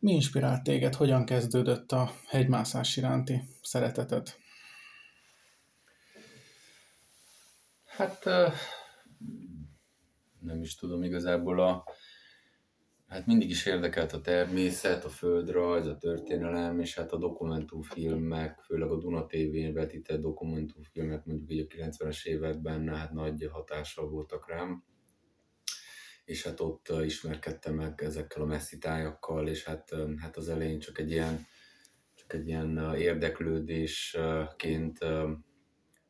Mi inspirált téged? Hogyan kezdődött a hegymászás iránti szereteted? Hát nem is tudom igazából a Hát mindig is érdekelt a természet, a földrajz, a történelem, és hát a dokumentumfilmek, főleg a Duna TV-n vetített dokumentumfilmek mondjuk így a 90-es években hát nagy hatással voltak rám. És hát ott ismerkedtem meg ezekkel a messzi tájakkal, és hát, hát az elején csak egy ilyen, csak egy ilyen érdeklődésként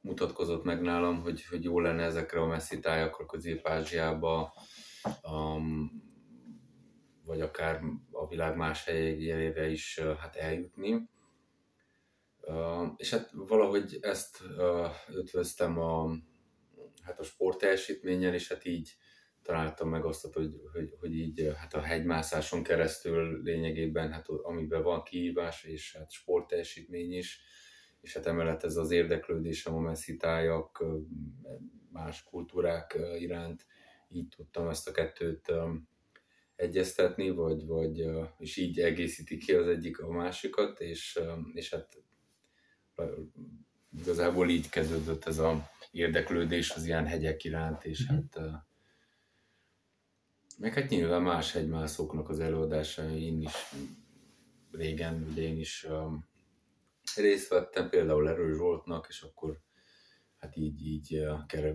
mutatkozott meg nálam, hogy, hogy jó lenne ezekre a messzi tájakra Közép-Ázsiába, um, vagy akár a világ más helyére is hát eljutni. És hát valahogy ezt ötvöztem a, hát a sportteljesítménnyel, és hát így találtam meg azt, hogy, hogy, hogy így hát a hegymászáson keresztül lényegében, hát amiben van kihívás, és hát sportteljesítmény is, és hát emellett ez az érdeklődésem a messzitájak, más kultúrák iránt, így tudtam ezt a kettőt egyeztetni, vagy, vagy és így egészíti ki az egyik a másikat, és, és hát igazából így kezdődött ez a érdeklődés az ilyen hegyek iránt, és mm-hmm. hát meg hát nyilván más hegymászóknak az előadásai, én is régen, ugye én is um, részt vettem, például Erős Zsoltnak, és akkor hát így, így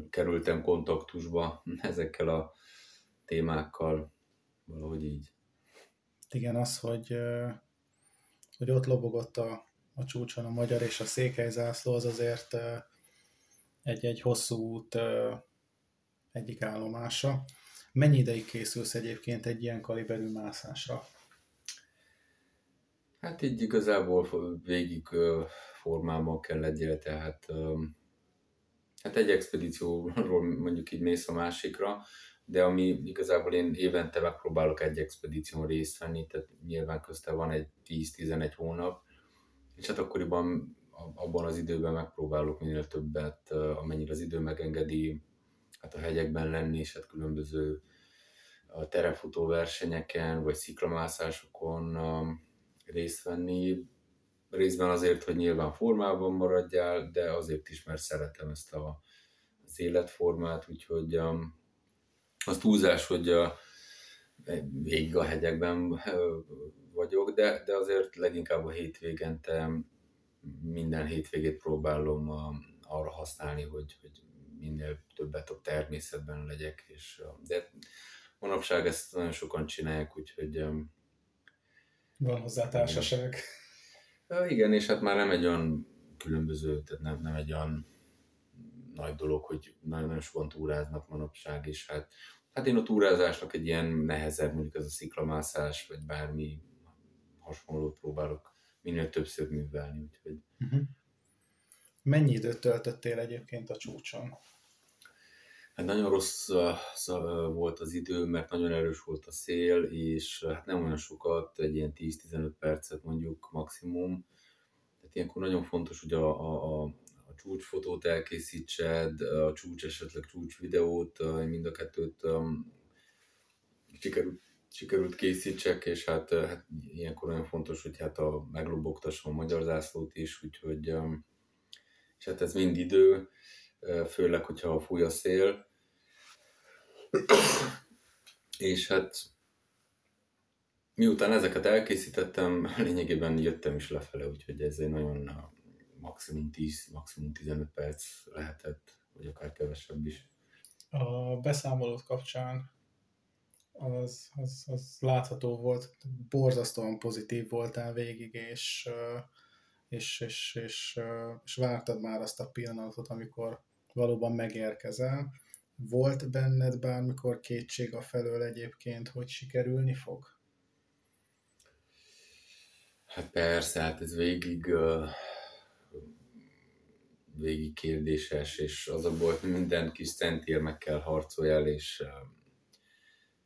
kerültem kontaktusba ezekkel a témákkal, valahogy így. Igen, az, hogy, hogy ott lobogott a, a csúcson a magyar és a székely zászló, az azért egy-egy hosszú út egyik állomása. Mennyi ideig készülsz egyébként egy ilyen kaliberű mászásra? Hát így igazából végig formában kell legyél, tehát hát egy expedícióról mondjuk így mész a másikra, de ami igazából én évente megpróbálok egy expedíción részt venni, tehát nyilván közte van egy 10-11 hónap, és hát akkoriban abban az időben megpróbálok minél többet, amennyire az idő megengedi, hát a hegyekben lenni, és hát különböző a terefutó versenyeken, vagy sziklamászásokon részt venni. Részben azért, hogy nyilván formában maradjál, de azért is, mert szeretem ezt a, az életformát, úgyhogy um, az túlzás, hogy a, végig a hegyekben vagyok, de, de azért leginkább a hétvégente minden hétvégét próbálom arra használni, hogy, hogy minél többet a természetben legyek, és, de manapság ezt nagyon sokan csinálják, úgyhogy... Van hozzá társaság. Igen, és hát már nem egy olyan különböző, tehát nem, nem egy olyan nagy dolog, hogy nagyon-nagyon sokan túráznak manapság, és hát, hát én a túrázásnak egy ilyen nehezebb, mondjuk ez a sziklamászás, vagy bármi hasonlót próbálok minél többször művelni, úgyhogy... Uh-huh. Mennyi időt töltöttél egyébként a csúcson? Hát nagyon rossz volt az idő, mert nagyon erős volt a szél, és hát nem olyan sokat, egy ilyen 10-15 percet mondjuk maximum. Tehát ilyenkor nagyon fontos, hogy a, a, a, a csúcsfotót elkészítsed, a csúcs esetleg csúcs videót, mind a kettőt um, sikerült, sikerült készítsek, és hát, hát ilyenkor nagyon fontos, hogy hát a, meglobogtassam a magyar zászlót is, úgyhogy um, és hát ez mind idő, főleg, hogyha fúj a szél. És hát miután ezeket elkészítettem, lényegében jöttem is lefele, úgyhogy ez egy nagyon maximum 10, maximum 15 perc lehetett, vagy akár kevesebb is. A beszámolót kapcsán az, az, az látható volt, borzasztóan pozitív voltál végig, és, és, és, és, és vártad már azt a pillanatot, amikor valóban megérkezel. Volt benned bármikor kétség a felől egyébként, hogy sikerülni fog? Hát persze, hát ez végig, végig kérdéses, és az a baj, hogy minden kis centér meg kell harcoljál, és,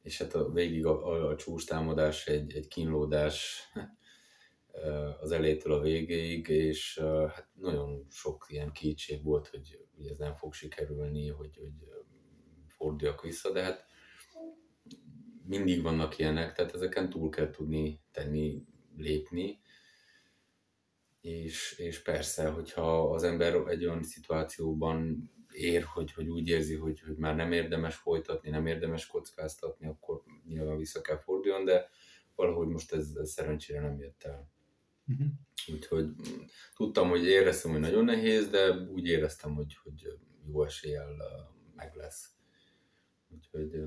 és hát a, végig a, a, a csúcs támadás egy, egy kínlódás az elejétől a végéig, és hát nagyon sok ilyen kétség volt, hogy hogy ez nem fog sikerülni, hogy, hogy forduljak vissza, de hát mindig vannak ilyenek, tehát ezeken túl kell tudni tenni, lépni. És, és persze, hogyha az ember egy olyan szituációban ér, hogy, hogy úgy érzi, hogy, hogy már nem érdemes folytatni, nem érdemes kockáztatni, akkor nyilván vissza kell forduljon, de valahogy most ez, ez szerencsére nem jött el. Uh-huh. Úgyhogy mm, tudtam, hogy éreztem, hogy nagyon nehéz, de úgy éreztem, hogy, hogy jó eséllyel meg lesz. Úgyhogy...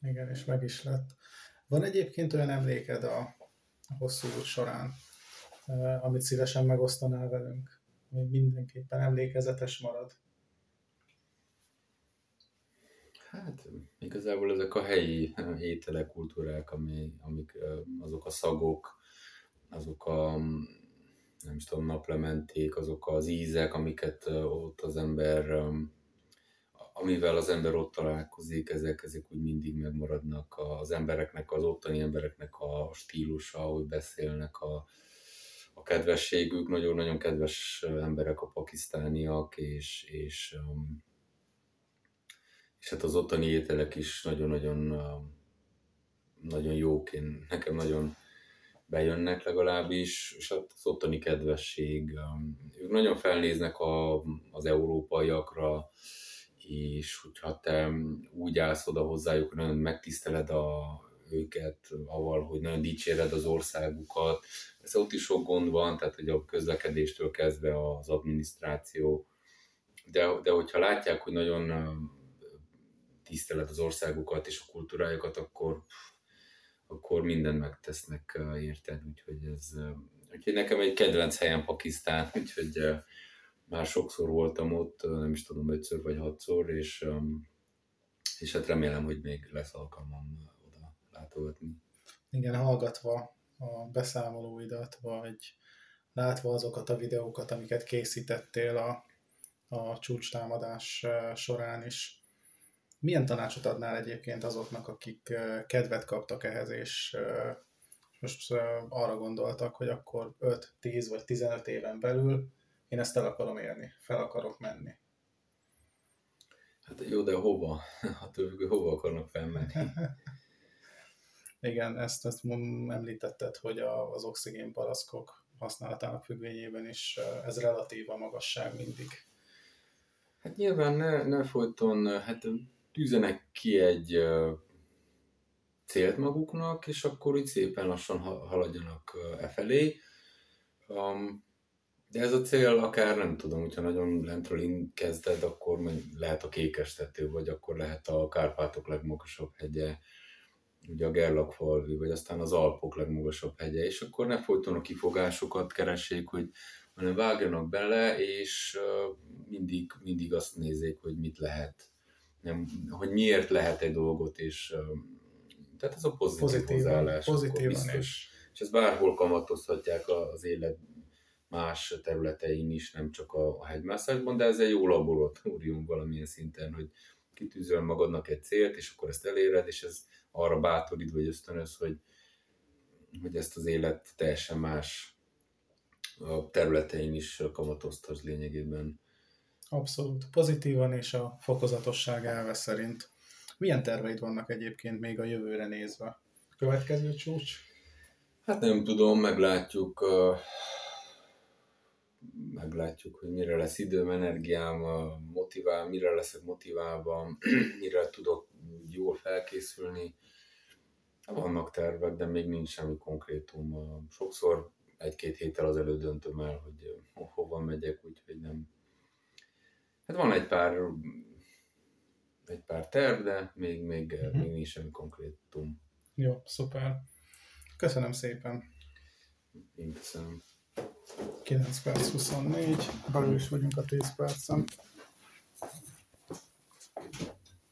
Igen, és meg is lett. Van egyébként olyan emléked a hosszú út során, amit szívesen megosztanál velünk, ami mindenképpen emlékezetes marad? Hát igazából ezek a helyi ételek, kultúrák, ami, amik azok a szagok, azok a nem is tudom, naplementék, azok az ízek, amiket ott az ember, amivel az ember ott találkozik, ezek, ezek úgy mindig megmaradnak az embereknek, az ottani embereknek a stílusa, ahogy beszélnek, a, a kedvességük, nagyon-nagyon kedves emberek a pakisztániak, és, és és hát az ottani ételek is nagyon-nagyon nagyon jók, én, nekem nagyon bejönnek legalábbis, és hát az ottani kedvesség, ők nagyon felnéznek a, az európaiakra, és hogyha te úgy állsz oda hozzájuk, hogy nagyon megtiszteled a, őket, avval, hogy nagyon dicséred az országukat. Ez ott is sok gond van, tehát hogy a közlekedéstől kezdve az adminisztráció, de, de hogyha látják, hogy nagyon tisztelet az országukat és a kultúrájukat, akkor, akkor mindent megtesznek érted, úgyhogy ez, úgyhogy nekem egy kedvenc helyem Pakisztán, úgyhogy már sokszor voltam ott, nem is tudom, ötször vagy hatszor, és, és hát remélem, hogy még lesz alkalmam oda látogatni. Igen, hallgatva a beszámolóidat, vagy látva azokat a videókat, amiket készítettél a, a csúcstámadás során is, milyen tanácsot adnál egyébként azoknak, akik kedvet kaptak ehhez, és most arra gondoltak, hogy akkor 5, 10 vagy 15 éven belül én ezt el akarom érni, fel akarok menni. Hát jó, de hova? Hát ők hova akarnak felmenni? Igen, ezt, ezt említetted, hogy az oxigénpalaszkok használatának függvényében is ez relatív a magasság mindig. Hát nyilván ne, ne folyton, hát tűzenek ki egy célt maguknak, és akkor így szépen lassan haladjanak e felé. De ez a cél akár nem tudom, hogyha nagyon lentről kezded, akkor lehet a kékestető, vagy akkor lehet a Kárpátok legmagasabb hegye, ugye a Gerlachfalvi, vagy aztán az Alpok legmagasabb hegye, és akkor ne folyton a kifogásokat keressék, hogy hanem vágjanak bele, és mindig, mindig azt nézzék, hogy mit lehet nem, hogy miért lehet egy dolgot, és tehát ez a pozitív pozitívan, hozzáállás. Pozitívan És, és ezt bárhol kamatozhatják az élet más területein is, nem csak a, a hegymászásban, de ez egy jó laboratórium valamilyen szinten, hogy kitűzöl magadnak egy célt, és akkor ezt eléred, és ez arra bátorít, vagy ösztönöz, hogy, hogy ezt az élet teljesen más a területein is kamatoztas lényegében. Abszolút. Pozitívan és a fokozatosság elve szerint. Milyen terveid vannak egyébként még a jövőre nézve? Következő csúcs? Hát nem tudom, meglátjuk. Meglátjuk, hogy mire lesz időm, energiám, motivál, mire leszek motiválva, mire tudok jól felkészülni. Vannak tervek, de még nincs semmi konkrétum. Sokszor egy-két héttel az előtt döntöm el, hogy hova megyek, úgyhogy nem, Hát van egy pár egy pár terv, de még, még, uh-huh. még nincs semmi konkrétum. Jó, szuper. Köszönöm szépen. Én köszönöm. 9 perc 24, belül is vagyunk a 10 percen.